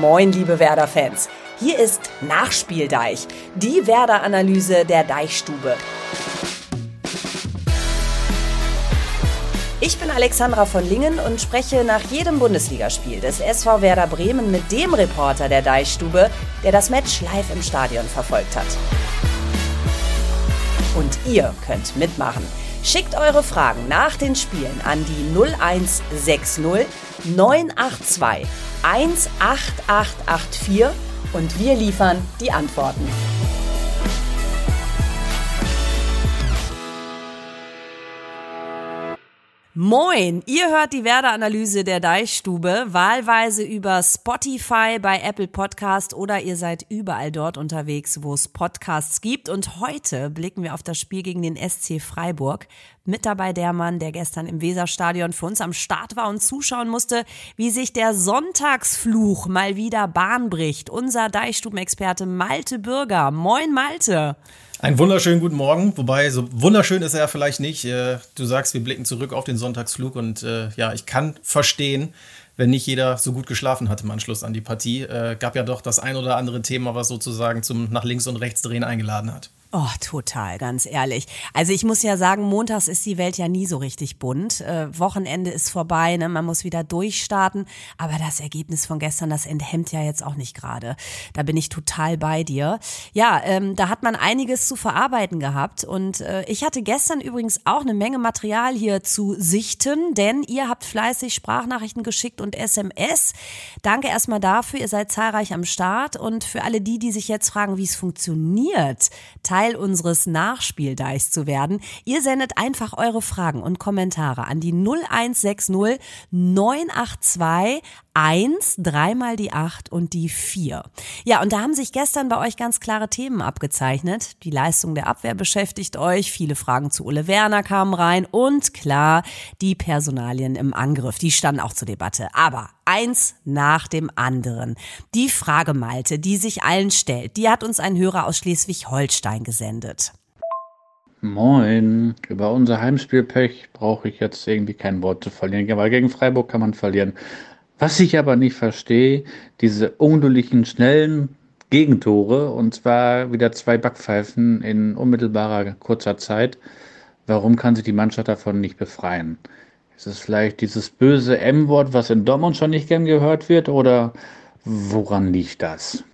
Moin, liebe Werder-Fans. Hier ist Nachspieldeich, die Werder-Analyse der Deichstube. Ich bin Alexandra von Lingen und spreche nach jedem Bundesligaspiel des SV Werder Bremen mit dem Reporter der Deichstube, der das Match live im Stadion verfolgt hat. Und ihr könnt mitmachen. Schickt eure Fragen nach den Spielen an die 0160 982 18884 und wir liefern die Antworten. Moin, ihr hört die Werder-Analyse der Deichstube, wahlweise über Spotify, bei Apple Podcast oder ihr seid überall dort unterwegs, wo es Podcasts gibt. Und heute blicken wir auf das Spiel gegen den SC Freiburg. Mit dabei der Mann, der gestern im Weserstadion für uns am Start war und zuschauen musste, wie sich der Sonntagsfluch mal wieder Bahn bricht. Unser Deichstubenexperte Malte Bürger. Moin, Malte. Einen wunderschönen guten Morgen, wobei so wunderschön ist er ja vielleicht nicht. Äh, du sagst, wir blicken zurück auf den Sonntagsflug und äh, ja, ich kann verstehen, wenn nicht jeder so gut geschlafen hat im Anschluss an die Partie. Äh, gab ja doch das ein oder andere Thema, was sozusagen zum nach links und rechts drehen eingeladen hat. Oh, total, ganz ehrlich. Also ich muss ja sagen, montags ist die Welt ja nie so richtig bunt. Äh, Wochenende ist vorbei, ne? man muss wieder durchstarten. Aber das Ergebnis von gestern, das enthemmt ja jetzt auch nicht gerade. Da bin ich total bei dir. Ja, ähm, da hat man einiges zu verarbeiten gehabt. Und äh, ich hatte gestern übrigens auch eine Menge Material hier zu sichten, denn ihr habt fleißig Sprachnachrichten geschickt und SMS. Danke erstmal dafür. Ihr seid zahlreich am Start. Und für alle die, die sich jetzt fragen, wie es funktioniert, Teil Teil unseres Nachspieldeichs zu werden. Ihr sendet einfach eure Fragen und Kommentare an die 0160 982 1, dreimal die 8 und die 4. Ja, und da haben sich gestern bei euch ganz klare Themen abgezeichnet. Die Leistung der Abwehr beschäftigt euch, viele Fragen zu Ole Werner kamen rein und klar, die Personalien im Angriff, die standen auch zur Debatte. Aber eins nach dem anderen. Die Frage Malte, die sich allen stellt, die hat uns ein Hörer aus Schleswig-Holstein gesendet. Moin, über unser Heimspielpech brauche ich jetzt irgendwie kein Wort zu verlieren, weil gegen Freiburg kann man verlieren. Was ich aber nicht verstehe, diese ungeduldigen, schnellen Gegentore und zwar wieder zwei Backpfeifen in unmittelbarer kurzer Zeit. Warum kann sich die Mannschaft davon nicht befreien? Ist es vielleicht dieses böse M-Wort, was in Dortmund schon nicht gern gehört wird oder woran liegt das?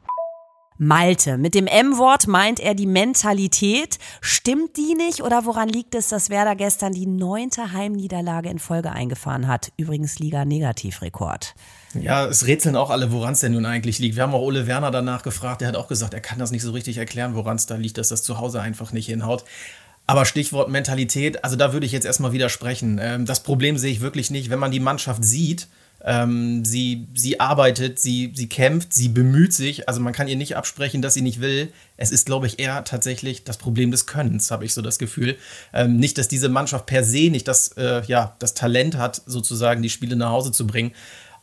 Malte. Mit dem M-Wort meint er die Mentalität. Stimmt die nicht oder woran liegt es, dass Werder gestern die neunte Heimniederlage in Folge eingefahren hat? Übrigens Liga-Negativrekord. Ja, es rätseln auch alle, woran es denn nun eigentlich liegt. Wir haben auch Ole Werner danach gefragt. Der hat auch gesagt, er kann das nicht so richtig erklären, woran es da liegt, dass das zu Hause einfach nicht hinhaut. Aber Stichwort Mentalität, also da würde ich jetzt erstmal widersprechen. Ähm, das Problem sehe ich wirklich nicht, wenn man die Mannschaft sieht ähm, sie, sie arbeitet, sie, sie kämpft, sie bemüht sich. Also man kann ihr nicht absprechen, dass sie nicht will. Es ist, glaube ich, eher tatsächlich das Problem des Könnens, habe ich so das Gefühl. Ähm, nicht, dass diese Mannschaft per se nicht das, äh, ja, das Talent hat, sozusagen die Spiele nach Hause zu bringen.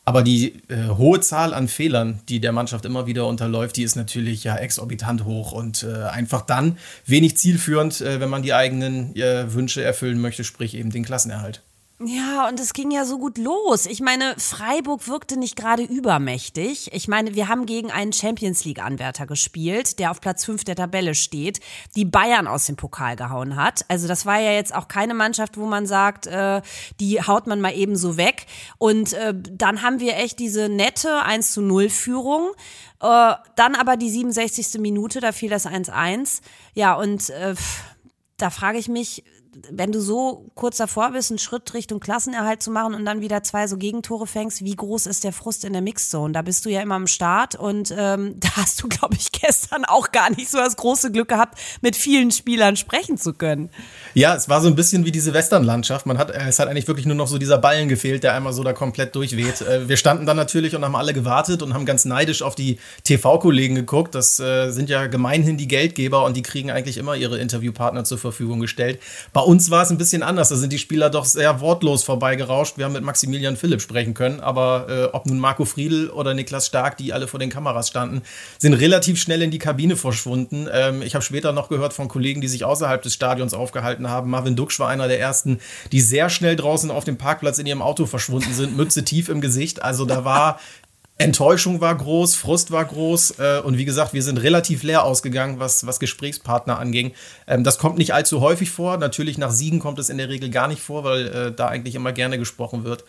Aber die äh, hohe Zahl an Fehlern, die der Mannschaft immer wieder unterläuft, die ist natürlich ja exorbitant hoch und äh, einfach dann wenig zielführend, äh, wenn man die eigenen äh, Wünsche erfüllen möchte, sprich eben den Klassenerhalt. Ja, und es ging ja so gut los. Ich meine, Freiburg wirkte nicht gerade übermächtig. Ich meine, wir haben gegen einen Champions League-Anwärter gespielt, der auf Platz 5 der Tabelle steht, die Bayern aus dem Pokal gehauen hat. Also das war ja jetzt auch keine Mannschaft, wo man sagt, äh, die haut man mal eben so weg. Und äh, dann haben wir echt diese nette 1 zu 0 Führung. Äh, dann aber die 67. Minute, da fiel das 1-1. Ja, und äh, da frage ich mich, wenn du so kurz davor bist, einen Schritt Richtung Klassenerhalt zu machen und dann wieder zwei so Gegentore fängst, wie groß ist der Frust in der Mixzone? Da bist du ja immer am Start und ähm, da hast du, glaube ich, gestern auch gar nicht so das große Glück gehabt, mit vielen Spielern sprechen zu können. Ja, es war so ein bisschen wie diese Westernlandschaft. Man hat, es hat eigentlich wirklich nur noch so dieser Ballen gefehlt, der einmal so da komplett durchweht. Äh, wir standen dann natürlich und haben alle gewartet und haben ganz neidisch auf die TV-Kollegen geguckt. Das äh, sind ja gemeinhin die Geldgeber und die kriegen eigentlich immer ihre Interviewpartner zur Verfügung gestellt. Bei uns war es ein bisschen anders. Da sind die Spieler doch sehr wortlos vorbeigerauscht. Wir haben mit Maximilian Philipp sprechen können, aber äh, ob nun Marco Friedl oder Niklas Stark, die alle vor den Kameras standen, sind relativ schnell in die Kabine verschwunden. Ähm, ich habe später noch gehört von Kollegen, die sich außerhalb des Stadions aufgehalten haben. Marvin Duksch war einer der ersten, die sehr schnell draußen auf dem Parkplatz in ihrem Auto verschwunden sind, Mütze tief im Gesicht. Also da war Enttäuschung war groß, Frust war groß äh, und wie gesagt, wir sind relativ leer ausgegangen, was, was Gesprächspartner anging. Ähm, das kommt nicht allzu häufig vor. Natürlich nach Siegen kommt es in der Regel gar nicht vor, weil äh, da eigentlich immer gerne gesprochen wird.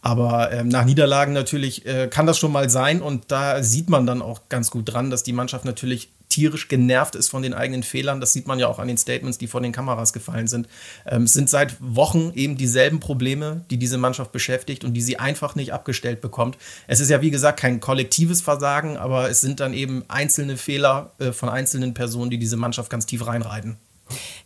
Aber ähm, nach Niederlagen natürlich äh, kann das schon mal sein und da sieht man dann auch ganz gut dran, dass die Mannschaft natürlich tierisch genervt ist von den eigenen Fehlern. Das sieht man ja auch an den Statements, die vor den Kameras gefallen sind. Ähm, es sind seit Wochen eben dieselben Probleme, die diese Mannschaft beschäftigt und die sie einfach nicht abgestellt bekommt. Es ist ja, wie gesagt, kein kollektives Versagen, aber es sind dann eben einzelne Fehler äh, von einzelnen Personen, die diese Mannschaft ganz tief reinreiten.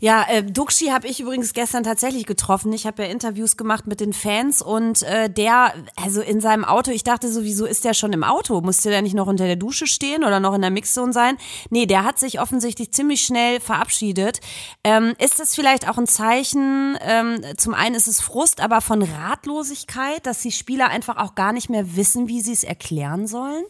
Ja, äh, Duxi habe ich übrigens gestern tatsächlich getroffen. Ich habe ja Interviews gemacht mit den Fans und äh, der, also in seinem Auto, ich dachte sowieso, ist der schon im Auto? Musste der nicht noch unter der Dusche stehen oder noch in der Mixzone sein? Nee, der hat sich offensichtlich ziemlich schnell verabschiedet. Ähm, ist das vielleicht auch ein Zeichen, ähm, zum einen ist es Frust, aber von Ratlosigkeit, dass die Spieler einfach auch gar nicht mehr wissen, wie sie es erklären sollen?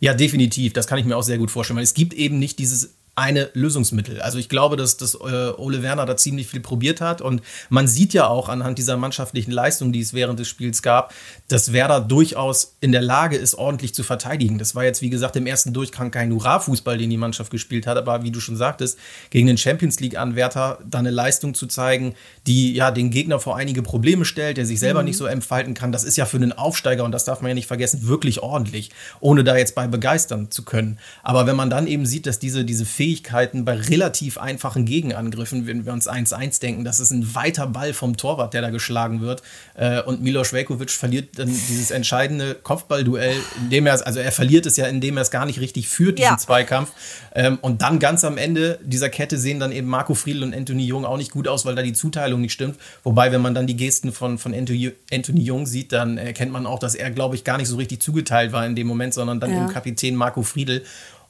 Ja, definitiv. Das kann ich mir auch sehr gut vorstellen, weil es gibt eben nicht dieses eine Lösungsmittel. Also ich glaube, dass, dass äh, Ole Werner da ziemlich viel probiert hat und man sieht ja auch anhand dieser mannschaftlichen Leistung, die es während des Spiels gab, dass Werder durchaus in der Lage ist, ordentlich zu verteidigen. Das war jetzt, wie gesagt, im ersten Durchgang kein Hurra-Fußball, den die Mannschaft gespielt hat, aber wie du schon sagtest, gegen den Champions League-Anwärter da eine Leistung zu zeigen, die ja den Gegner vor einige Probleme stellt, der sich selber mhm. nicht so entfalten kann, das ist ja für einen Aufsteiger, und das darf man ja nicht vergessen, wirklich ordentlich, ohne da jetzt bei begeistern zu können. Aber wenn man dann eben sieht, dass diese, diese Fähigkeit Fähigkeiten bei relativ einfachen Gegenangriffen, wenn wir uns 1-1 denken, das ist ein weiter Ball vom Torwart, der da geschlagen wird. Äh, und Milos Velkovic verliert dann dieses entscheidende Kopfballduell, indem er es, also er verliert es ja, indem er es gar nicht richtig führt, diesen ja. Zweikampf. Ähm, und dann ganz am Ende dieser Kette sehen dann eben Marco Friedl und Anthony Jung auch nicht gut aus, weil da die Zuteilung nicht stimmt. Wobei, wenn man dann die Gesten von, von Anthony, Jung sieht, dann erkennt man auch, dass er, glaube ich, gar nicht so richtig zugeteilt war in dem Moment, sondern dann ja. eben Kapitän Marco Friedl.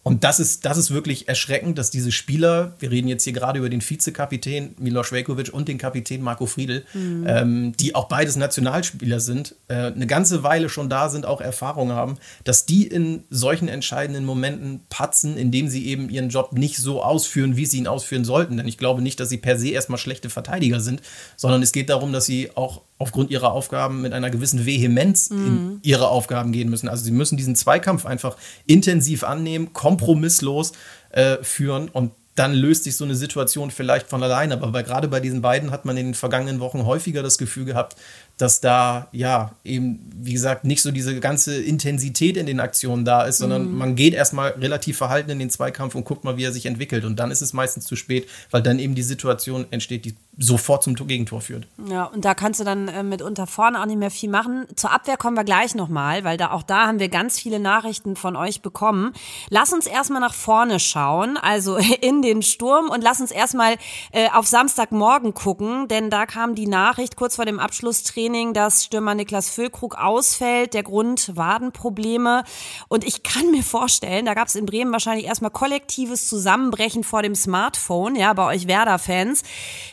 Und das ist, das ist wirklich erschreckend, dass diese Spieler, wir reden jetzt hier gerade über den Vizekapitän Milos Velkovic und den Kapitän Marco Friedl, mhm. ähm, die auch beides Nationalspieler sind, äh, eine ganze Weile schon da sind, auch Erfahrung haben, dass die in solchen entscheidenden Momenten patzen, indem sie eben ihren Job nicht so ausführen, wie sie ihn ausführen sollten. Denn ich glaube nicht, dass sie per se erstmal schlechte Verteidiger sind, sondern es geht darum, dass sie auch aufgrund ihrer Aufgaben mit einer gewissen Vehemenz mhm. in ihre Aufgaben gehen müssen. Also sie müssen diesen Zweikampf einfach intensiv annehmen, kompromisslos äh, führen und dann löst sich so eine Situation vielleicht von alleine. Aber gerade bei diesen beiden hat man in den vergangenen Wochen häufiger das Gefühl gehabt, dass da ja eben, wie gesagt, nicht so diese ganze Intensität in den Aktionen da ist, sondern mhm. man geht erstmal relativ verhalten in den Zweikampf und guckt mal, wie er sich entwickelt. Und dann ist es meistens zu spät, weil dann eben die Situation entsteht, die sofort zum Gegentor führt. Ja, und da kannst du dann äh, mitunter vorne auch nicht mehr viel machen. Zur Abwehr kommen wir gleich nochmal, weil da auch da haben wir ganz viele Nachrichten von euch bekommen. Lass uns erstmal nach vorne schauen, also in den Sturm und lass uns erstmal äh, auf Samstagmorgen gucken, denn da kam die Nachricht kurz vor dem Abschlusstraining, dass Stürmer Niklas Füllkrug ausfällt. Der Grund Wadenprobleme. Und ich kann mir vorstellen, da gab es in Bremen wahrscheinlich erstmal kollektives Zusammenbrechen vor dem Smartphone, ja, bei euch Werder-Fans.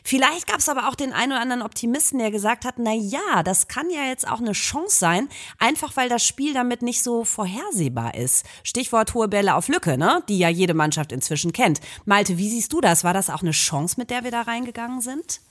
Vielleicht gab es aber auch den einen oder anderen Optimisten, der gesagt hat, na ja, das kann ja jetzt auch eine Chance sein, einfach weil das Spiel damit nicht so vorhersehbar ist. Stichwort hohe Bälle auf Lücke, ne? die ja jede Mannschaft inzwischen kennt. Malte, wie siehst du das? War das auch eine Chance, mit der wir da reingegangen sind?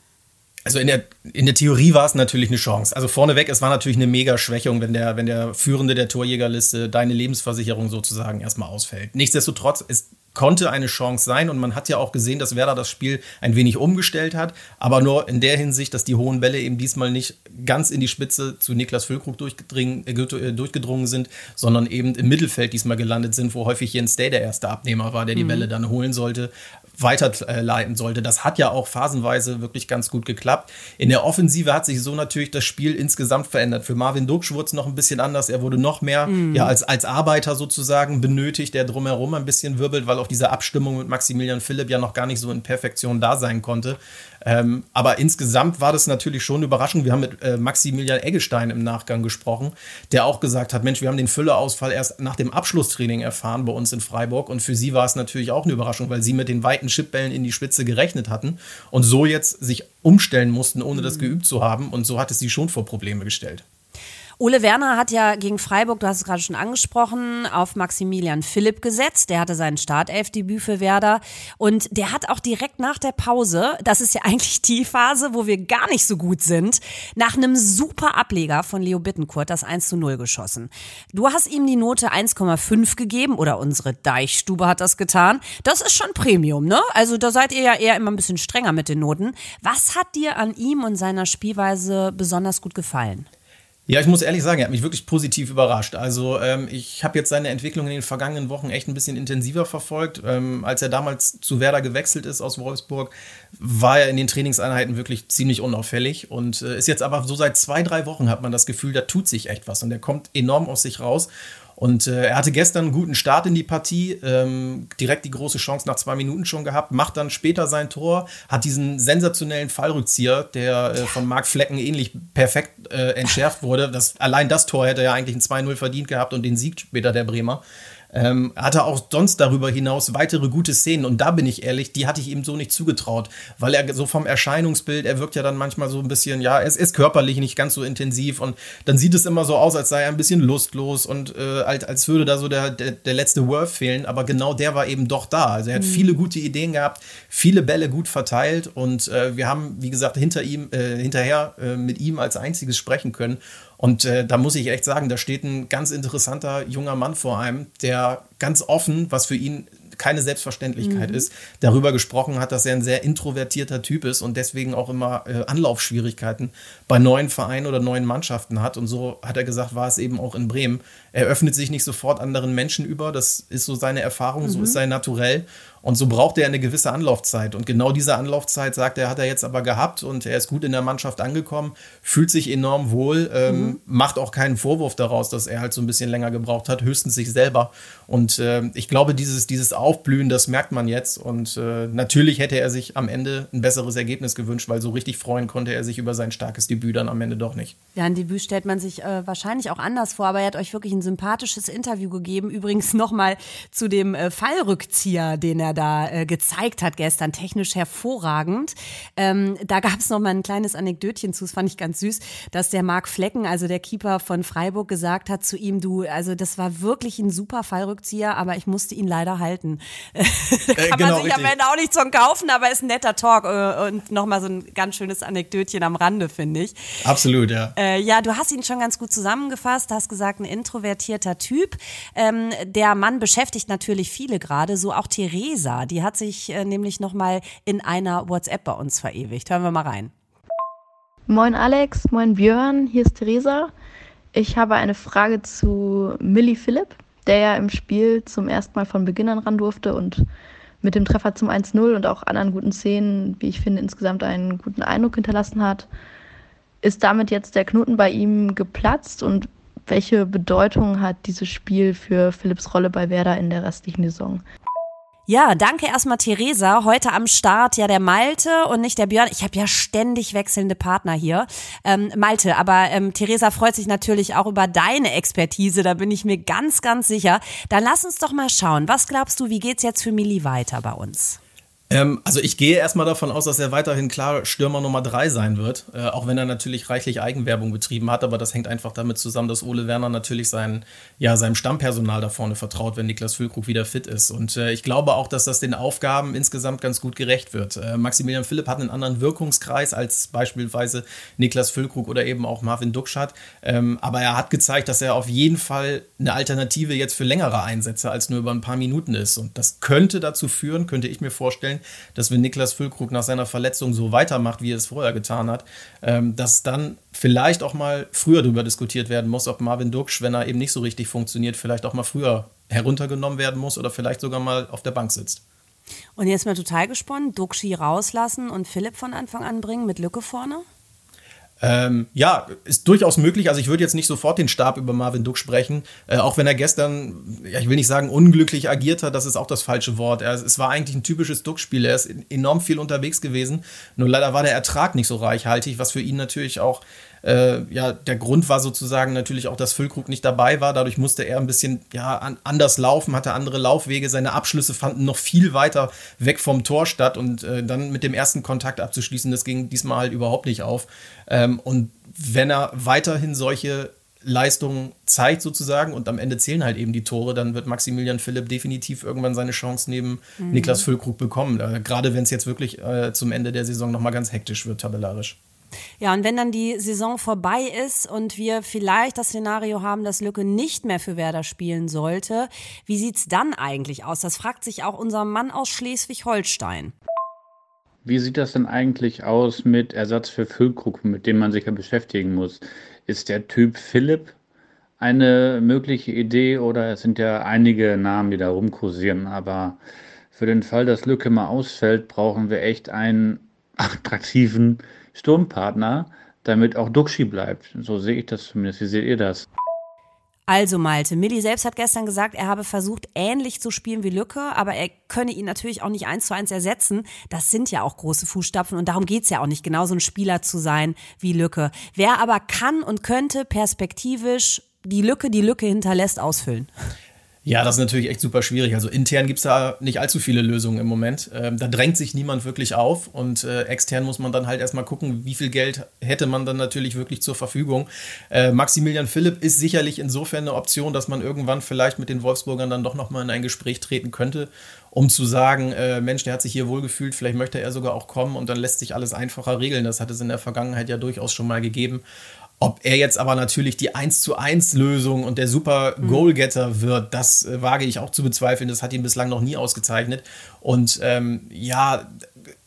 Also in der, in der Theorie war es natürlich eine Chance. Also vorneweg, es war natürlich eine mega Schwächung, wenn der, wenn der Führende der Torjägerliste deine Lebensversicherung sozusagen erstmal ausfällt. Nichtsdestotrotz, es konnte eine Chance sein und man hat ja auch gesehen, dass Werder das Spiel ein wenig umgestellt hat, aber nur in der Hinsicht, dass die hohen Bälle eben diesmal nicht ganz in die Spitze zu Niklas Füllkrug durchgedrungen, äh, äh, durchgedrungen sind, sondern eben im Mittelfeld diesmal gelandet sind, wo häufig Jens Day der erste Abnehmer war, der die mhm. Bälle dann holen sollte weiterleiten sollte. Das hat ja auch phasenweise wirklich ganz gut geklappt. In der Offensive hat sich so natürlich das Spiel insgesamt verändert. Für Marvin Duksch wurde es noch ein bisschen anders. Er wurde noch mehr mhm. ja, als, als Arbeiter sozusagen benötigt, der drumherum ein bisschen wirbelt, weil auch diese Abstimmung mit Maximilian Philipp ja noch gar nicht so in Perfektion da sein konnte. Ähm, aber insgesamt war das natürlich schon überraschend. Wir haben mit äh, Maximilian Eggestein im Nachgang gesprochen, der auch gesagt hat: Mensch, wir haben den Fülleausfall erst nach dem Abschlusstraining erfahren bei uns in Freiburg. Und für sie war es natürlich auch eine Überraschung, weil sie mit den weiten Chipbällen in die Spitze gerechnet hatten und so jetzt sich umstellen mussten, ohne das mhm. geübt zu haben. Und so hat es sie schon vor Probleme gestellt. Ole Werner hat ja gegen Freiburg, du hast es gerade schon angesprochen, auf Maximilian Philipp gesetzt. Der hatte sein Startelfdebüt für Werder und der hat auch direkt nach der Pause, das ist ja eigentlich die Phase, wo wir gar nicht so gut sind, nach einem super Ableger von Leo Bittenkurt das 1 zu 0 geschossen. Du hast ihm die Note 1,5 gegeben oder unsere Deichstube hat das getan. Das ist schon Premium, ne? Also da seid ihr ja eher immer ein bisschen strenger mit den Noten. Was hat dir an ihm und seiner Spielweise besonders gut gefallen? Ja, ich muss ehrlich sagen, er hat mich wirklich positiv überrascht. Also ähm, ich habe jetzt seine Entwicklung in den vergangenen Wochen echt ein bisschen intensiver verfolgt. Ähm, als er damals zu Werder gewechselt ist aus Wolfsburg, war er in den Trainingseinheiten wirklich ziemlich unauffällig und äh, ist jetzt aber so seit zwei, drei Wochen hat man das Gefühl, da tut sich echt was und er kommt enorm aus sich raus. Und äh, er hatte gestern einen guten Start in die Partie, ähm, direkt die große Chance nach zwei Minuten schon gehabt, macht dann später sein Tor, hat diesen sensationellen Fallrückzieher, der äh, von Marc Flecken ähnlich perfekt äh, entschärft wurde. Das, allein das Tor hätte er ja eigentlich ein 2-0 verdient gehabt und den Sieg später der Bremer. Ähm, hatte auch sonst darüber hinaus weitere gute Szenen und da bin ich ehrlich, die hatte ich ihm so nicht zugetraut, weil er so vom Erscheinungsbild, er wirkt ja dann manchmal so ein bisschen, ja, es ist körperlich nicht ganz so intensiv und dann sieht es immer so aus, als sei er ein bisschen lustlos und äh, als, als würde da so der, der, der letzte Wurf fehlen, aber genau der war eben doch da. Also er hat mhm. viele gute Ideen gehabt, viele Bälle gut verteilt und äh, wir haben, wie gesagt, hinter ihm, äh, hinterher äh, mit ihm als einziges sprechen können und äh, da muss ich echt sagen, da steht ein ganz interessanter junger Mann vor einem, der ganz offen, was für ihn keine Selbstverständlichkeit mhm. ist, darüber gesprochen hat, dass er ein sehr introvertierter Typ ist und deswegen auch immer äh, Anlaufschwierigkeiten bei neuen Vereinen oder neuen Mannschaften hat. Und so hat er gesagt, war es eben auch in Bremen. Er öffnet sich nicht sofort anderen Menschen über, das ist so seine Erfahrung, mhm. so ist sein Naturell. Und so braucht er eine gewisse Anlaufzeit. Und genau diese Anlaufzeit, sagt er, hat er jetzt aber gehabt und er ist gut in der Mannschaft angekommen, fühlt sich enorm wohl, ähm, mhm. macht auch keinen Vorwurf daraus, dass er halt so ein bisschen länger gebraucht hat, höchstens sich selber. Und äh, ich glaube, dieses, dieses Aufblühen, das merkt man jetzt. Und äh, natürlich hätte er sich am Ende ein besseres Ergebnis gewünscht, weil so richtig freuen konnte er sich über sein starkes Debüt dann am Ende doch nicht. Ja, ein Debüt stellt man sich äh, wahrscheinlich auch anders vor, aber er hat euch wirklich ein sympathisches Interview gegeben. Übrigens nochmal zu dem äh, Fallrückzieher, den er er da äh, gezeigt hat gestern, technisch hervorragend. Ähm, da gab es noch mal ein kleines Anekdötchen zu, das fand ich ganz süß, dass der Marc Flecken, also der Keeper von Freiburg, gesagt hat zu ihm, du, also das war wirklich ein super Fallrückzieher, aber ich musste ihn leider halten. da kann äh, genau, man sich richtig. am Ende auch nicht zum kaufen, aber ist ein netter Talk äh, und noch mal so ein ganz schönes Anekdötchen am Rande, finde ich. Absolut, ja. Äh, ja, du hast ihn schon ganz gut zusammengefasst, hast gesagt, ein introvertierter Typ. Ähm, der Mann beschäftigt natürlich viele gerade, so auch Therese Lisa, die hat sich äh, nämlich nochmal in einer WhatsApp bei uns verewigt. Hören wir mal rein. Moin Alex, moin Björn, hier ist Theresa. Ich habe eine Frage zu Millie Philipp, der ja im Spiel zum ersten Mal von Beginn an ran durfte und mit dem Treffer zum 1-0 und auch anderen guten Szenen, wie ich finde, insgesamt einen guten Eindruck hinterlassen hat. Ist damit jetzt der Knoten bei ihm geplatzt und welche Bedeutung hat dieses Spiel für Philipps Rolle bei Werder in der restlichen Saison? Ja, danke erstmal Theresa. Heute am Start ja der Malte und nicht der Björn. Ich habe ja ständig wechselnde Partner hier. Ähm, Malte, aber ähm, Theresa freut sich natürlich auch über deine Expertise, da bin ich mir ganz, ganz sicher. Dann lass uns doch mal schauen. Was glaubst du, wie geht's jetzt für Mili weiter bei uns? Ähm, also ich gehe erstmal davon aus, dass er weiterhin klar Stürmer Nummer drei sein wird, äh, auch wenn er natürlich reichlich Eigenwerbung betrieben hat, aber das hängt einfach damit zusammen, dass Ole Werner natürlich sein, ja, seinem Stammpersonal da vorne vertraut, wenn Niklas Füllkrug wieder fit ist. Und äh, ich glaube auch, dass das den Aufgaben insgesamt ganz gut gerecht wird. Äh, Maximilian Philipp hat einen anderen Wirkungskreis als beispielsweise Niklas Füllkrug oder eben auch Marvin Dukschat, ähm, aber er hat gezeigt, dass er auf jeden Fall eine Alternative jetzt für längere Einsätze als nur über ein paar Minuten ist. Und das könnte dazu führen, könnte ich mir vorstellen, dass wenn Niklas Füllkrug nach seiner Verletzung so weitermacht, wie er es vorher getan hat, ähm, dass dann vielleicht auch mal früher darüber diskutiert werden muss, ob Marvin Duksch, wenn er eben nicht so richtig funktioniert, vielleicht auch mal früher heruntergenommen werden muss oder vielleicht sogar mal auf der Bank sitzt. Und jetzt mal total gespannt, Duxi rauslassen und Philipp von Anfang an bringen mit Lücke vorne? Ähm, ja, ist durchaus möglich. Also ich würde jetzt nicht sofort den Stab über Marvin Duck sprechen, äh, auch wenn er gestern, ja, ich will nicht sagen unglücklich agiert hat, das ist auch das falsche Wort. Er, es war eigentlich ein typisches Duck-Spiel. Er ist enorm viel unterwegs gewesen. Nur leider war der Ertrag nicht so reichhaltig, was für ihn natürlich auch äh, ja, der Grund war sozusagen natürlich auch, dass Füllkrug nicht dabei war. Dadurch musste er ein bisschen ja, an, anders laufen, hatte andere Laufwege. Seine Abschlüsse fanden noch viel weiter weg vom Tor statt. Und äh, dann mit dem ersten Kontakt abzuschließen, das ging diesmal halt überhaupt nicht auf. Ähm, und wenn er weiterhin solche Leistung zeigt sozusagen und am Ende zählen halt eben die Tore, dann wird Maximilian Philipp definitiv irgendwann seine Chance neben mhm. Niklas Füllkrug bekommen. Äh, gerade wenn es jetzt wirklich äh, zum Ende der Saison nochmal ganz hektisch wird, tabellarisch. Ja, und wenn dann die Saison vorbei ist und wir vielleicht das Szenario haben, dass Lücke nicht mehr für Werder spielen sollte, wie sieht es dann eigentlich aus? Das fragt sich auch unser Mann aus Schleswig-Holstein. Wie sieht das denn eigentlich aus mit Ersatz für Füllkrug, mit dem man sich ja beschäftigen muss? Ist der Typ Philipp eine mögliche Idee oder es sind ja einige Namen, die da rumkursieren, aber für den Fall, dass Lücke mal ausfällt, brauchen wir echt einen attraktiven Sturmpartner, damit auch Duxi bleibt. So sehe ich das zumindest. Wie seht ihr das? Also Malte, Milli selbst hat gestern gesagt, er habe versucht, ähnlich zu spielen wie Lücke, aber er könne ihn natürlich auch nicht eins zu eins ersetzen. Das sind ja auch große Fußstapfen und darum geht's ja auch nicht, genau so ein Spieler zu sein wie Lücke. Wer aber kann und könnte perspektivisch die Lücke, die Lücke hinterlässt, ausfüllen? Ja, das ist natürlich echt super schwierig. Also intern gibt es da nicht allzu viele Lösungen im Moment. Ähm, da drängt sich niemand wirklich auf und äh, extern muss man dann halt erstmal gucken, wie viel Geld hätte man dann natürlich wirklich zur Verfügung. Äh, Maximilian Philipp ist sicherlich insofern eine Option, dass man irgendwann vielleicht mit den Wolfsburgern dann doch nochmal in ein Gespräch treten könnte, um zu sagen, äh, Mensch, der hat sich hier wohlgefühlt, vielleicht möchte er sogar auch kommen und dann lässt sich alles einfacher regeln. Das hat es in der Vergangenheit ja durchaus schon mal gegeben. Ob er jetzt aber natürlich die 1 zu 1 Lösung und der super mhm. Goalgetter wird, das äh, wage ich auch zu bezweifeln. Das hat ihn bislang noch nie ausgezeichnet. Und ähm, ja,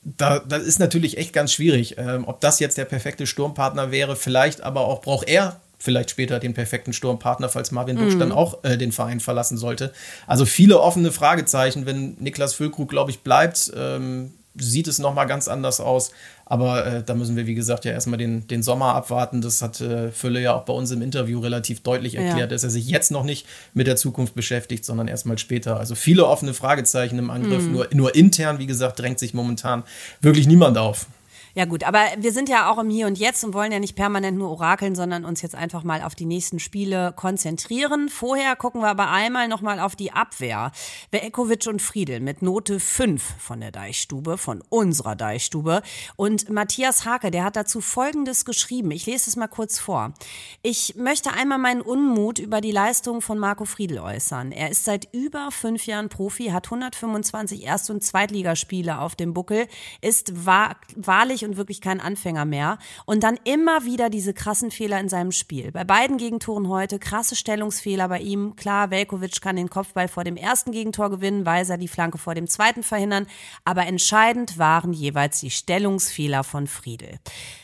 da, das ist natürlich echt ganz schwierig. Ähm, ob das jetzt der perfekte Sturmpartner wäre, vielleicht aber auch braucht er vielleicht später den perfekten Sturmpartner, falls Marvin Dusch mhm. dann auch äh, den Verein verlassen sollte. Also viele offene Fragezeichen. Wenn Niklas Füllkrug, glaube ich, bleibt, ähm, sieht es nochmal ganz anders aus. Aber äh, da müssen wir, wie gesagt, ja erstmal den, den Sommer abwarten. Das hat äh, Fülle ja auch bei uns im Interview relativ deutlich erklärt, ja. dass er sich jetzt noch nicht mit der Zukunft beschäftigt, sondern erstmal später. Also viele offene Fragezeichen im Angriff. Mhm. Nur, nur intern, wie gesagt, drängt sich momentan wirklich niemand auf. Ja gut, aber wir sind ja auch im Hier und Jetzt und wollen ja nicht permanent nur orakeln, sondern uns jetzt einfach mal auf die nächsten Spiele konzentrieren. Vorher gucken wir aber einmal nochmal auf die Abwehr. Vekovic und Friedel mit Note 5 von der Deichstube, von unserer Deichstube. Und Matthias Hake, der hat dazu Folgendes geschrieben. Ich lese es mal kurz vor. Ich möchte einmal meinen Unmut über die Leistung von Marco Friedel äußern. Er ist seit über fünf Jahren Profi, hat 125 Erst- und Zweitligaspiele auf dem Buckel, ist wahrlich und wirklich kein Anfänger mehr. Und dann immer wieder diese krassen Fehler in seinem Spiel. Bei beiden Gegentoren heute krasse Stellungsfehler bei ihm. Klar, Velkovic kann den Kopfball vor dem ersten Gegentor gewinnen, Weiser die Flanke vor dem zweiten verhindern. Aber entscheidend waren jeweils die Stellungsfehler von Friedel.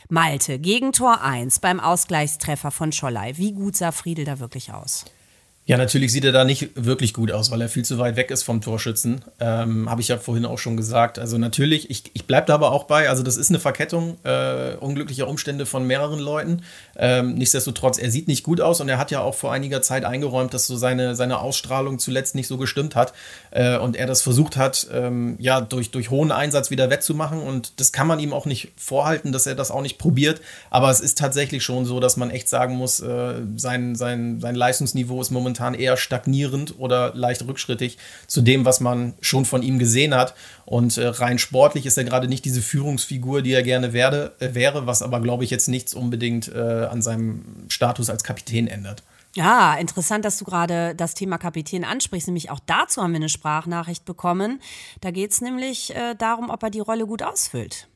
Malte, Gegentor 1 beim Ausgleichstreffer von Schollei. Wie gut sah Friedel da wirklich aus? Ja, natürlich sieht er da nicht wirklich gut aus, weil er viel zu weit weg ist vom Torschützen. Ähm, Habe ich ja vorhin auch schon gesagt. Also natürlich, ich, ich bleibe da aber auch bei. Also das ist eine Verkettung äh, unglücklicher Umstände von mehreren Leuten. Ähm, nichtsdestotrotz, er sieht nicht gut aus und er hat ja auch vor einiger Zeit eingeräumt, dass so seine, seine Ausstrahlung zuletzt nicht so gestimmt hat äh, und er das versucht hat, ähm, ja, durch, durch hohen Einsatz wieder wettzumachen. Und das kann man ihm auch nicht vorhalten, dass er das auch nicht probiert. Aber es ist tatsächlich schon so, dass man echt sagen muss, äh, sein, sein, sein Leistungsniveau ist momentan momentan eher stagnierend oder leicht rückschrittig zu dem, was man schon von ihm gesehen hat. Und äh, rein sportlich ist er gerade nicht diese Führungsfigur, die er gerne werde, äh, wäre, was aber, glaube ich, jetzt nichts unbedingt äh, an seinem Status als Kapitän ändert. Ja, interessant, dass du gerade das Thema Kapitän ansprichst. Nämlich auch dazu haben wir eine Sprachnachricht bekommen. Da geht es nämlich äh, darum, ob er die Rolle gut ausfüllt.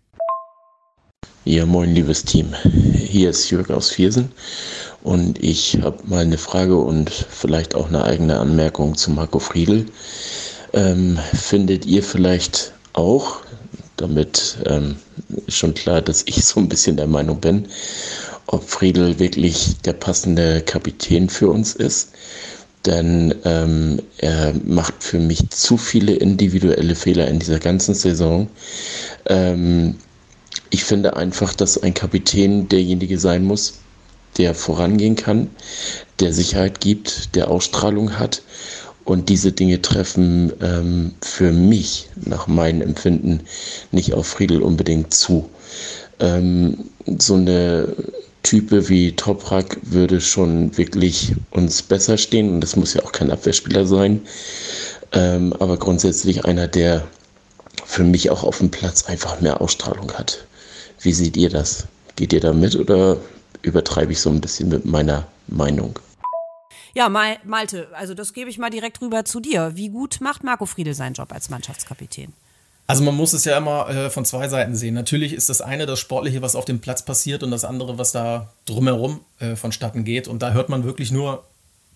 Ja, moin, liebes Team. Hier ist Jörg aus Viersen und ich habe mal eine Frage und vielleicht auch eine eigene Anmerkung zu Marco Friedl. Ähm, findet ihr vielleicht auch, damit ähm, ist schon klar, dass ich so ein bisschen der Meinung bin, ob Friedl wirklich der passende Kapitän für uns ist? Denn ähm, er macht für mich zu viele individuelle Fehler in dieser ganzen Saison. Ähm, ich finde einfach, dass ein Kapitän derjenige sein muss, der vorangehen kann, der Sicherheit gibt, der Ausstrahlung hat. Und diese Dinge treffen ähm, für mich nach meinem Empfinden nicht auf Friedel unbedingt zu. Ähm, so eine Type wie Toprak würde schon wirklich uns besser stehen und das muss ja auch kein Abwehrspieler sein. Ähm, aber grundsätzlich einer, der für mich auch auf dem Platz einfach mehr Ausstrahlung hat. Wie seht ihr das? Geht ihr da mit oder übertreibe ich so ein bisschen mit meiner Meinung. Ja, Mal Malte, also das gebe ich mal direkt rüber zu dir. Wie gut macht Marco Friedel seinen Job als Mannschaftskapitän? Also man muss es ja immer äh, von zwei Seiten sehen. Natürlich ist das eine das Sportliche, was auf dem Platz passiert und das andere, was da drumherum äh, vonstatten geht. Und da hört man wirklich nur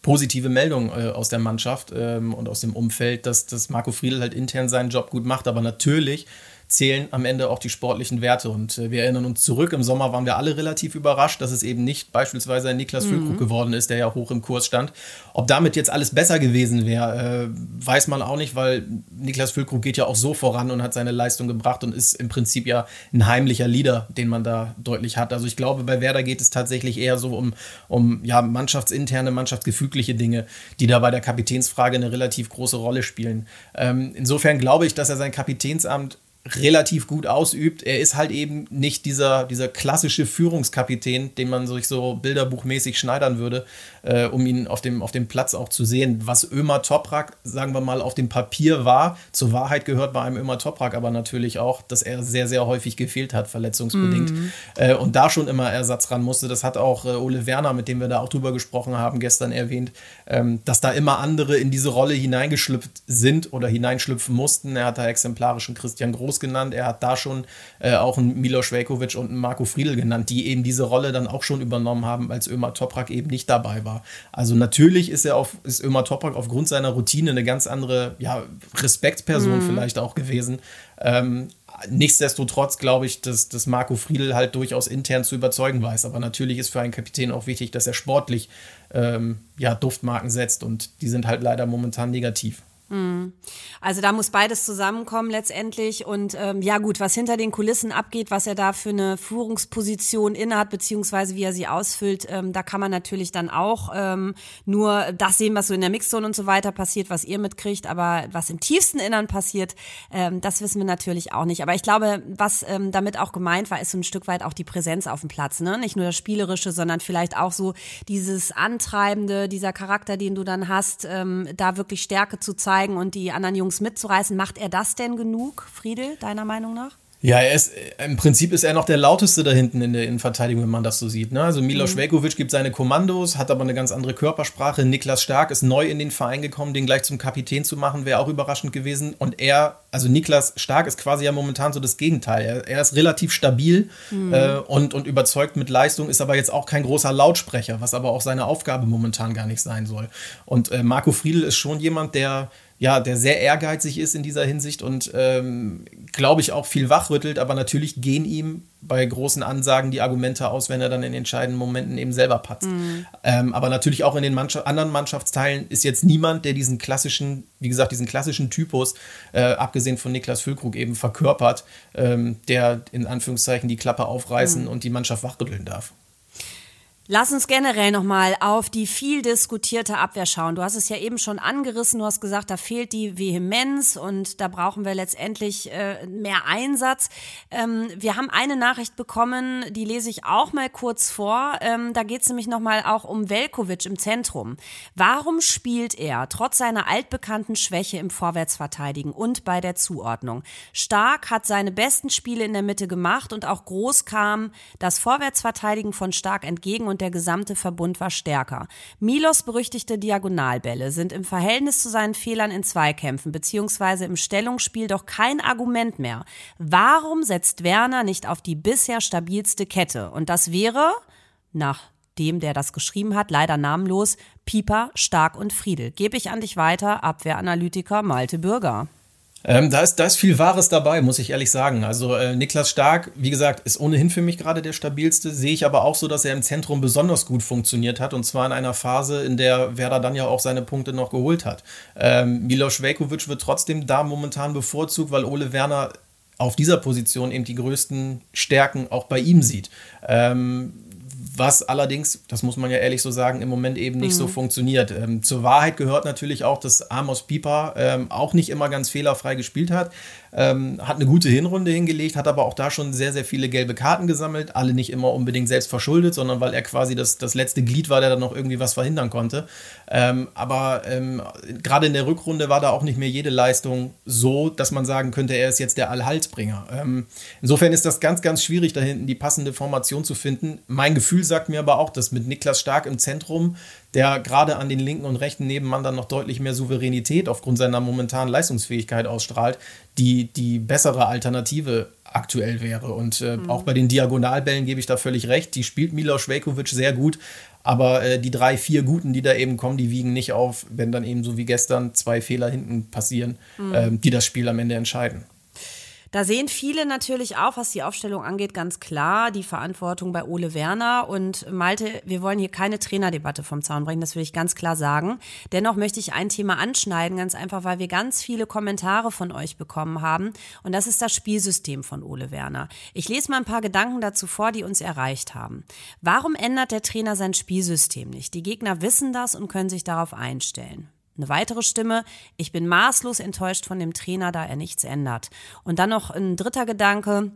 positive Meldungen äh, aus der Mannschaft ähm, und aus dem Umfeld, dass, dass Marco Friedl halt intern seinen Job gut macht. Aber natürlich zählen am Ende auch die sportlichen Werte. Und äh, wir erinnern uns zurück, im Sommer waren wir alle relativ überrascht, dass es eben nicht beispielsweise ein Niklas mhm. Füllkrug geworden ist, der ja hoch im Kurs stand. Ob damit jetzt alles besser gewesen wäre, äh, weiß man auch nicht, weil Niklas Füllkrug geht ja auch so voran und hat seine Leistung gebracht und ist im Prinzip ja ein heimlicher Leader, den man da deutlich hat. Also ich glaube, bei Werder geht es tatsächlich eher so um, um ja, mannschaftsinterne, mannschaftsgefügliche Dinge, die da bei der Kapitänsfrage eine relativ große Rolle spielen. Ähm, insofern glaube ich, dass er sein Kapitänsamt relativ gut ausübt. Er ist halt eben nicht dieser, dieser klassische Führungskapitän, den man sich so bilderbuchmäßig schneidern würde, äh, um ihn auf dem, auf dem Platz auch zu sehen. Was Ömer Toprak, sagen wir mal, auf dem Papier war, zur Wahrheit gehört bei einem Ömer Toprak aber natürlich auch, dass er sehr, sehr häufig gefehlt hat, verletzungsbedingt. Mhm. Äh, und da schon immer Ersatz ran musste. Das hat auch äh, Ole Werner, mit dem wir da auch drüber gesprochen haben, gestern erwähnt, ähm, dass da immer andere in diese Rolle hineingeschlüpft sind oder hineinschlüpfen mussten. Er hat da exemplarischen Christian Groß genannt. Er hat da schon äh, auch einen Milos Velkovic und einen Marco Friedl genannt, die eben diese Rolle dann auch schon übernommen haben, als Ömer Toprak eben nicht dabei war. Also natürlich ist er auf, ist Ömer Toprak aufgrund seiner Routine eine ganz andere, ja, Respektsperson mhm. vielleicht auch gewesen. Ähm, nichtsdestotrotz glaube ich, dass, dass Marco Friedl halt durchaus intern zu überzeugen weiß. Aber natürlich ist für einen Kapitän auch wichtig, dass er sportlich ähm, ja, Duftmarken setzt und die sind halt leider momentan negativ. Mhm. Also da muss beides zusammenkommen letztendlich. Und ähm, ja gut, was hinter den Kulissen abgeht, was er da für eine Führungsposition innehat, beziehungsweise wie er sie ausfüllt, ähm, da kann man natürlich dann auch ähm, nur das sehen, was so in der Mixzone und so weiter passiert, was ihr mitkriegt. Aber was im tiefsten Innern passiert, ähm, das wissen wir natürlich auch nicht. Aber ich glaube, was ähm, damit auch gemeint war, ist so ein Stück weit auch die Präsenz auf dem Platz. Ne? Nicht nur das Spielerische, sondern vielleicht auch so dieses Antreibende, dieser Charakter, den du dann hast, ähm, da wirklich Stärke zu zeigen zeigen und die anderen Jungs mitzureißen. Macht er das denn genug, Friedel, deiner Meinung nach? Ja, er ist, im Prinzip ist er noch der lauteste da hinten in der Innenverteidigung, wenn man das so sieht. Ne? Also Milos mhm. Velkovic gibt seine Kommandos, hat aber eine ganz andere Körpersprache. Niklas Stark ist neu in den Verein gekommen, den gleich zum Kapitän zu machen, wäre auch überraschend gewesen. Und er, also Niklas Stark ist quasi ja momentan so das Gegenteil. Er, er ist relativ stabil mhm. äh, und, und überzeugt mit Leistung, ist aber jetzt auch kein großer Lautsprecher, was aber auch seine Aufgabe momentan gar nicht sein soll. Und äh, Marco Friedl ist schon jemand, der ja, der sehr ehrgeizig ist in dieser Hinsicht und ähm, glaube ich auch viel wachrüttelt, aber natürlich gehen ihm bei großen Ansagen die Argumente aus, wenn er dann in entscheidenden Momenten eben selber patzt. Mhm. Ähm, aber natürlich auch in den Mannschaft anderen Mannschaftsteilen ist jetzt niemand, der diesen klassischen, wie gesagt, diesen klassischen Typus, äh, abgesehen von Niklas Füllkrug eben verkörpert, ähm, der in Anführungszeichen die Klappe aufreißen mhm. und die Mannschaft wachrütteln darf. Lass uns generell nochmal auf die viel diskutierte Abwehr schauen. Du hast es ja eben schon angerissen, du hast gesagt, da fehlt die Vehemenz und da brauchen wir letztendlich äh, mehr Einsatz. Ähm, wir haben eine Nachricht bekommen, die lese ich auch mal kurz vor. Ähm, da geht es nämlich nochmal auch um Velkovic im Zentrum. Warum spielt er trotz seiner altbekannten Schwäche im Vorwärtsverteidigen und bei der Zuordnung? Stark hat seine besten Spiele in der Mitte gemacht und auch groß kam das Vorwärtsverteidigen von Stark entgegen und und der gesamte Verbund war stärker. Milos berüchtigte Diagonalbälle sind im Verhältnis zu seinen Fehlern in Zweikämpfen bzw. im Stellungsspiel doch kein Argument mehr. Warum setzt Werner nicht auf die bisher stabilste Kette? Und das wäre, nach dem, der das geschrieben hat, leider namenlos, Pieper, Stark und Friedel. Gebe ich an dich weiter, Abwehranalytiker Malte Bürger. Ähm, da, ist, da ist viel Wahres dabei, muss ich ehrlich sagen. Also äh, Niklas Stark, wie gesagt, ist ohnehin für mich gerade der stabilste. Sehe ich aber auch so, dass er im Zentrum besonders gut funktioniert hat. Und zwar in einer Phase, in der Werder dann ja auch seine Punkte noch geholt hat. Ähm, Milos Velkovic wird trotzdem da momentan bevorzugt, weil Ole Werner auf dieser Position eben die größten Stärken auch bei ihm sieht. Ähm, was allerdings, das muss man ja ehrlich so sagen, im Moment eben nicht mhm. so funktioniert. Ähm, zur Wahrheit gehört natürlich auch, dass Amos Pieper ähm, auch nicht immer ganz fehlerfrei gespielt hat. Ähm, hat eine gute Hinrunde hingelegt, hat aber auch da schon sehr, sehr viele gelbe Karten gesammelt. Alle nicht immer unbedingt selbst verschuldet, sondern weil er quasi das, das letzte Glied war, der dann noch irgendwie was verhindern konnte. Ähm, aber ähm, gerade in der Rückrunde war da auch nicht mehr jede Leistung so, dass man sagen könnte, er ist jetzt der Allhalsbringer. Ähm, insofern ist das ganz, ganz schwierig, da hinten die passende Formation zu finden. Mein Gefühl sagt mir aber auch, dass mit Niklas Stark im Zentrum, der gerade an den linken und rechten Nebenmann dann noch deutlich mehr Souveränität aufgrund seiner momentanen Leistungsfähigkeit ausstrahlt, die die bessere Alternative aktuell wäre. Und äh, mhm. auch bei den Diagonalbällen gebe ich da völlig recht. Die spielt Milos Velkovic sehr gut. Aber äh, die drei, vier Guten, die da eben kommen, die wiegen nicht auf, wenn dann eben so wie gestern zwei Fehler hinten passieren, mhm. äh, die das Spiel am Ende entscheiden. Da sehen viele natürlich auch, was die Aufstellung angeht, ganz klar die Verantwortung bei Ole Werner. Und Malte, wir wollen hier keine Trainerdebatte vom Zaun bringen, das will ich ganz klar sagen. Dennoch möchte ich ein Thema anschneiden, ganz einfach, weil wir ganz viele Kommentare von euch bekommen haben. Und das ist das Spielsystem von Ole Werner. Ich lese mal ein paar Gedanken dazu vor, die uns erreicht haben. Warum ändert der Trainer sein Spielsystem nicht? Die Gegner wissen das und können sich darauf einstellen. Eine weitere Stimme, ich bin maßlos enttäuscht von dem Trainer, da er nichts ändert. Und dann noch ein dritter Gedanke,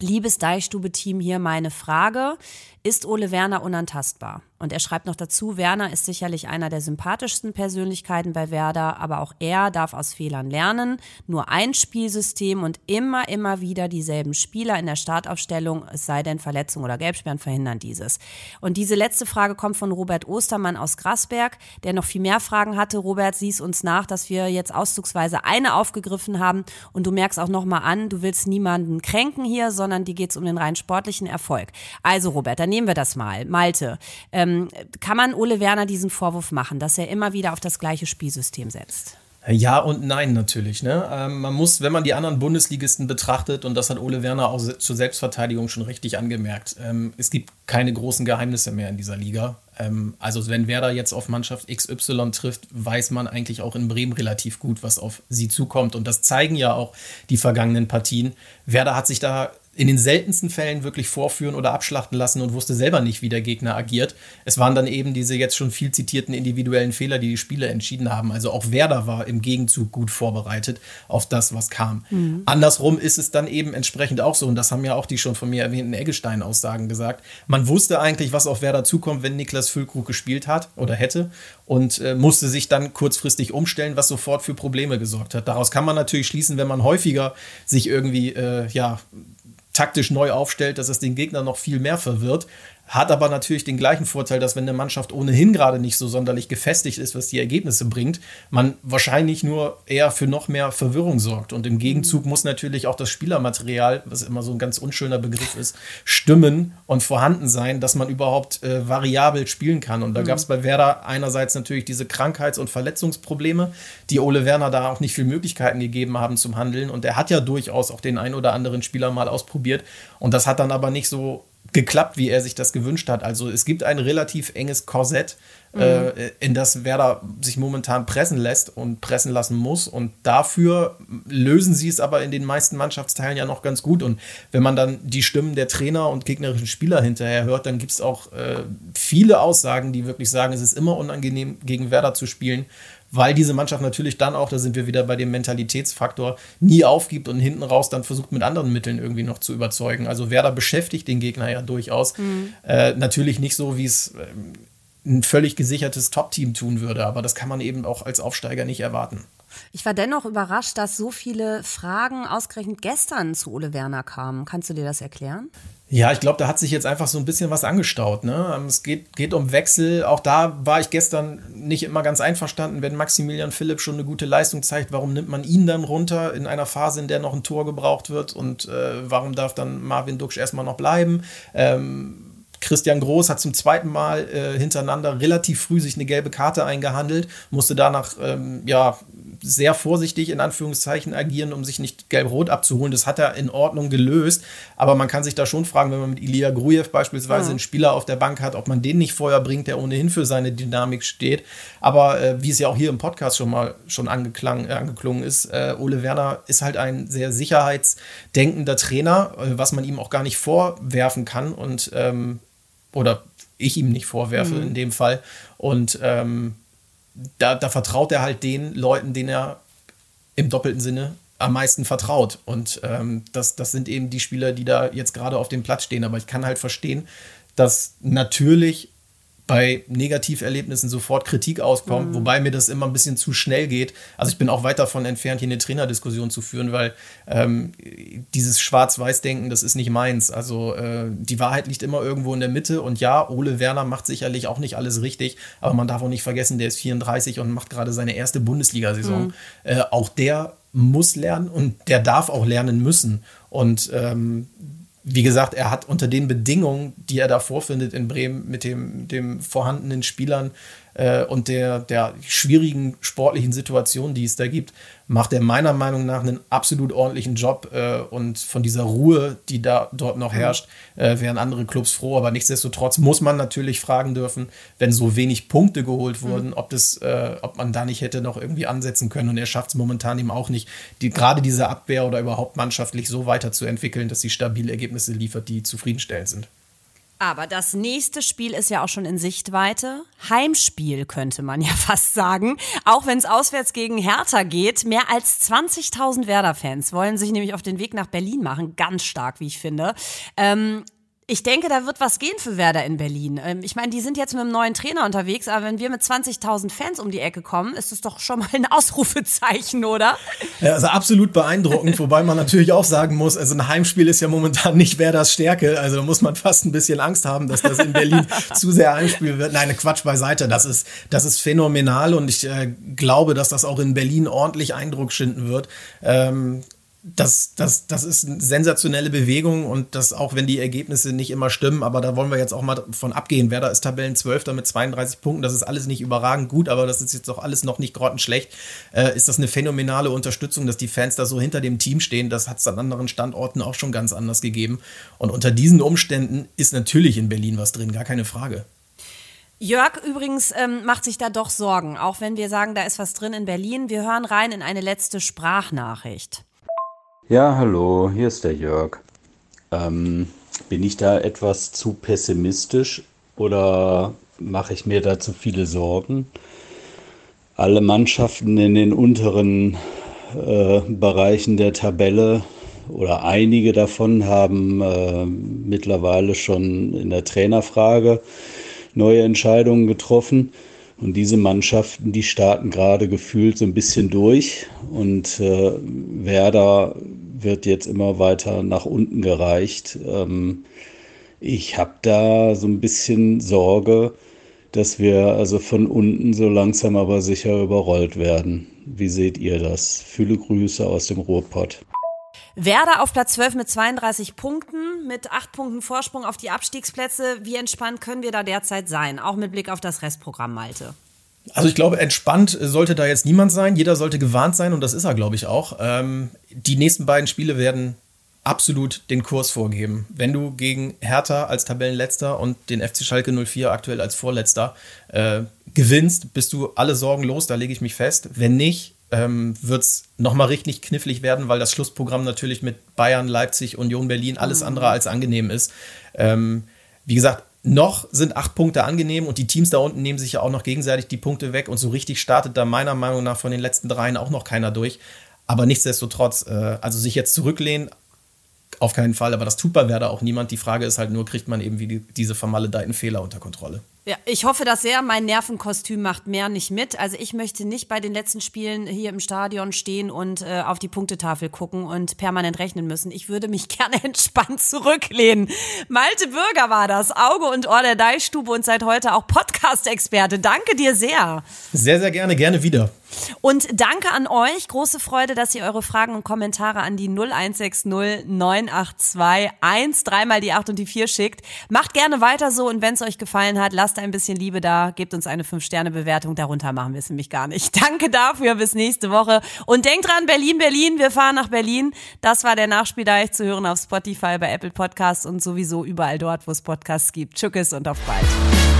liebes Deichstube-Team, hier meine Frage. Ist Ole Werner unantastbar? Und er schreibt noch dazu, Werner ist sicherlich einer der sympathischsten Persönlichkeiten bei Werder, aber auch er darf aus Fehlern lernen. Nur ein Spielsystem und immer, immer wieder dieselben Spieler in der Startaufstellung, es sei denn Verletzung oder Gelbsperren verhindern dieses. Und diese letzte Frage kommt von Robert Ostermann aus Grasberg, der noch viel mehr Fragen hatte. Robert, siehst uns nach, dass wir jetzt auszugsweise eine aufgegriffen haben und du merkst auch nochmal an, du willst niemanden kränken hier, sondern dir geht's um den rein sportlichen Erfolg. Also Robert, dann nehmen wir das mal. Malte, ähm, ähm, kann man Ole Werner diesen Vorwurf machen, dass er immer wieder auf das gleiche Spielsystem setzt? Ja und nein natürlich. Ne? Ähm, man muss, wenn man die anderen Bundesligisten betrachtet, und das hat Ole Werner auch zur Selbstverteidigung schon richtig angemerkt, ähm, es gibt keine großen Geheimnisse mehr in dieser Liga. Ähm, also wenn Werder jetzt auf Mannschaft XY trifft, weiß man eigentlich auch in Bremen relativ gut, was auf sie zukommt. Und das zeigen ja auch die vergangenen Partien. Werder hat sich da in den seltensten Fällen wirklich vorführen oder abschlachten lassen und wusste selber nicht, wie der Gegner agiert. Es waren dann eben diese jetzt schon viel zitierten individuellen Fehler, die die Spiele entschieden haben. Also auch Werder war im Gegenzug gut vorbereitet auf das, was kam. Mhm. Andersrum ist es dann eben entsprechend auch so, und das haben ja auch die schon von mir erwähnten Eggestein-Aussagen gesagt. Man wusste eigentlich, was auf Werder zukommt, wenn Niklas Füllkrug gespielt hat oder hätte und äh, musste sich dann kurzfristig umstellen, was sofort für Probleme gesorgt hat. Daraus kann man natürlich schließen, wenn man häufiger sich irgendwie, äh, ja, taktisch neu aufstellt, dass es den Gegner noch viel mehr verwirrt. Hat aber natürlich den gleichen Vorteil, dass wenn eine Mannschaft ohnehin gerade nicht so sonderlich gefestigt ist, was die Ergebnisse bringt, man wahrscheinlich nur eher für noch mehr Verwirrung sorgt. Und im Gegenzug muss natürlich auch das Spielermaterial, was immer so ein ganz unschöner Begriff ist, stimmen und vorhanden sein, dass man überhaupt äh, variabel spielen kann. Und da mhm. gab es bei Werder einerseits natürlich diese Krankheits- und Verletzungsprobleme, die Ole Werner da auch nicht viel Möglichkeiten gegeben haben zum Handeln. Und er hat ja durchaus auch den ein oder anderen Spieler mal ausprobiert. Und das hat dann aber nicht so geklappt, wie er sich das gewünscht hat. Also es gibt ein relativ enges Korsett, mhm. äh, in das Werder sich momentan pressen lässt und pressen lassen muss. Und dafür lösen sie es aber in den meisten Mannschaftsteilen ja noch ganz gut. Und wenn man dann die Stimmen der Trainer und gegnerischen Spieler hinterher hört, dann gibt es auch äh, viele Aussagen, die wirklich sagen, es ist immer unangenehm, gegen Werder zu spielen weil diese Mannschaft natürlich dann auch, da sind wir wieder bei dem Mentalitätsfaktor, nie aufgibt und hinten raus dann versucht mit anderen Mitteln irgendwie noch zu überzeugen. Also Werder beschäftigt den Gegner ja durchaus. Mhm. Äh, natürlich nicht so, wie es ähm, ein völlig gesichertes Top-Team tun würde, aber das kann man eben auch als Aufsteiger nicht erwarten. Ich war dennoch überrascht, dass so viele Fragen ausgerechnet gestern zu Ole Werner kamen. Kannst du dir das erklären? Ja, ich glaube, da hat sich jetzt einfach so ein bisschen was angestaut. Ne? Ähm, es geht, geht um Wechsel. Auch da war ich gestern nicht immer ganz einverstanden, wenn Maximilian Philipp schon eine gute Leistung zeigt. Warum nimmt man ihn dann runter in einer Phase, in der noch ein Tor gebraucht wird? Und äh, warum darf dann Marvin Duksch erstmal noch bleiben? Ähm, Christian Groß hat zum zweiten Mal äh, hintereinander relativ früh sich eine gelbe Karte eingehandelt, musste danach ähm, ja sehr vorsichtig in Anführungszeichen agieren, um sich nicht gelb-rot abzuholen. Das hat er in Ordnung gelöst. Aber man kann sich da schon fragen, wenn man mit Ilya Grujew beispielsweise ja. einen Spieler auf der Bank hat, ob man den nicht vorher bringt, der ohnehin für seine Dynamik steht. Aber äh, wie es ja auch hier im Podcast schon mal schon angeklang, äh, angeklungen ist, äh, Ole Werner ist halt ein sehr sicherheitsdenkender Trainer, äh, was man ihm auch gar nicht vorwerfen kann. Und ähm, oder ich ihm nicht vorwerfe mhm. in dem Fall. Und ähm, da, da vertraut er halt den Leuten, denen er im doppelten Sinne am meisten vertraut. Und ähm, das, das sind eben die Spieler, die da jetzt gerade auf dem Platz stehen. Aber ich kann halt verstehen, dass natürlich bei Negativerlebnissen sofort Kritik auskommt, mhm. wobei mir das immer ein bisschen zu schnell geht. Also ich bin auch weit davon entfernt, hier eine Trainerdiskussion zu führen, weil ähm, dieses Schwarz-Weiß-Denken, das ist nicht meins. Also äh, die Wahrheit liegt immer irgendwo in der Mitte und ja, Ole Werner macht sicherlich auch nicht alles richtig, aber man darf auch nicht vergessen, der ist 34 und macht gerade seine erste Bundesliga-Saison. Mhm. Äh, auch der muss lernen und der darf auch lernen müssen. Und ähm, wie gesagt, er hat unter den Bedingungen, die er da vorfindet in Bremen mit dem, dem vorhandenen Spielern, äh, und der, der schwierigen sportlichen Situation, die es da gibt, macht er meiner Meinung nach einen absolut ordentlichen Job. Äh, und von dieser Ruhe, die da dort noch herrscht, äh, wären andere Clubs froh. Aber nichtsdestotrotz muss man natürlich fragen dürfen, wenn so wenig Punkte geholt mhm. wurden, mhm. ob, das, äh, ob man da nicht hätte noch irgendwie ansetzen können. Und er schafft es momentan eben auch nicht, die, gerade diese Abwehr oder überhaupt mannschaftlich so weiterzuentwickeln, dass sie stabile Ergebnisse liefert, die zufriedenstellend sind. Aber das nächste Spiel ist ja auch schon in Sichtweite. Heimspiel könnte man ja fast sagen. Auch wenn es auswärts gegen Hertha geht. Mehr als 20.000 Werder-Fans wollen sich nämlich auf den Weg nach Berlin machen. Ganz stark, wie ich finde. Ähm, ich denke, da wird was gehen für Werder in Berlin. Ähm, ich meine, die sind jetzt mit einem neuen Trainer unterwegs, aber wenn wir mit 20.000 Fans um die Ecke kommen, ist es doch schon mal ein Ausrufezeichen, oder? Ja, also absolut beeindruckend, wobei man natürlich auch sagen muss, also ein Heimspiel ist ja momentan nicht Werders Stärke, also da muss man fast ein bisschen Angst haben, dass das in Berlin zu sehr Heimspiel wird. Nein, Quatsch beiseite, das ist, das ist phänomenal und ich äh, glaube, dass das auch in Berlin ordentlich Eindruck schinden wird. Ähm, das, das, das ist eine sensationelle Bewegung und das auch wenn die Ergebnisse nicht immer stimmen, aber da wollen wir jetzt auch mal von abgehen. Werder ist Tabellen 12 mit 32 Punkten, das ist alles nicht überragend gut, aber das ist jetzt auch alles noch nicht grottenschlecht. Äh, ist das eine phänomenale Unterstützung, dass die Fans da so hinter dem Team stehen? Das hat es an anderen Standorten auch schon ganz anders gegeben. Und unter diesen Umständen ist natürlich in Berlin was drin, gar keine Frage. Jörg übrigens ähm, macht sich da doch Sorgen, auch wenn wir sagen, da ist was drin in Berlin. Wir hören rein in eine letzte Sprachnachricht. Ja, hallo, hier ist der Jörg. Ähm, bin ich da etwas zu pessimistisch oder mache ich mir da zu viele Sorgen? Alle Mannschaften in den unteren äh, Bereichen der Tabelle oder einige davon haben äh, mittlerweile schon in der Trainerfrage neue Entscheidungen getroffen. Und diese Mannschaften, die starten gerade gefühlt so ein bisschen durch. Und äh, Werder wird jetzt immer weiter nach unten gereicht. Ähm, ich habe da so ein bisschen Sorge, dass wir also von unten so langsam aber sicher überrollt werden. Wie seht ihr das? Viele Grüße aus dem Ruhrpott. Werder auf Platz 12 mit 32 Punkten, mit 8 Punkten Vorsprung auf die Abstiegsplätze. Wie entspannt können wir da derzeit sein? Auch mit Blick auf das Restprogramm, Malte. Also ich glaube, entspannt sollte da jetzt niemand sein. Jeder sollte gewarnt sein und das ist er, glaube ich, auch. Ähm, die nächsten beiden Spiele werden absolut den Kurs vorgeben. Wenn du gegen Hertha als Tabellenletzter und den FC Schalke 04 aktuell als Vorletzter äh, gewinnst, bist du alle Sorgen los, da lege ich mich fest. Wenn nicht, ähm, wird es nochmal richtig knifflig werden, weil das Schlussprogramm natürlich mit Bayern, Leipzig, Union Berlin alles mhm. andere als angenehm ist. Ähm, wie gesagt, noch sind acht Punkte angenehm und die Teams da unten nehmen sich ja auch noch gegenseitig die Punkte weg und so richtig startet da meiner Meinung nach von den letzten dreien auch noch keiner durch. Aber nichtsdestotrotz, äh, also sich jetzt zurücklehnen, auf keinen Fall, aber das tut bei Werder auch niemand. Die Frage ist halt nur, kriegt man eben wie die, diese vermaledeiten Fehler unter Kontrolle? Ja, ich hoffe das sehr. Mein Nervenkostüm macht mehr nicht mit. Also ich möchte nicht bei den letzten Spielen hier im Stadion stehen und äh, auf die Punktetafel gucken und permanent rechnen müssen. Ich würde mich gerne entspannt zurücklehnen. Malte Bürger war das, Auge und Ohr der Deichstube und seit heute auch Podcast-Experte. Danke dir sehr. Sehr, sehr gerne, gerne wieder. Und danke an euch. Große Freude, dass ihr eure Fragen und Kommentare an die 0160 982 1, dreimal die 8 und die 4 schickt. Macht gerne weiter so und wenn es euch gefallen hat, lasst ein bisschen Liebe da, gebt uns eine 5-Sterne-Bewertung. Darunter machen wir es nämlich gar nicht. Danke dafür, bis nächste Woche. Und denkt dran, Berlin, Berlin, wir fahren nach Berlin. Das war der Nachspieldeich zu hören auf Spotify, bei Apple Podcasts und sowieso überall dort, wo es Podcasts gibt. Tschüss und auf bald.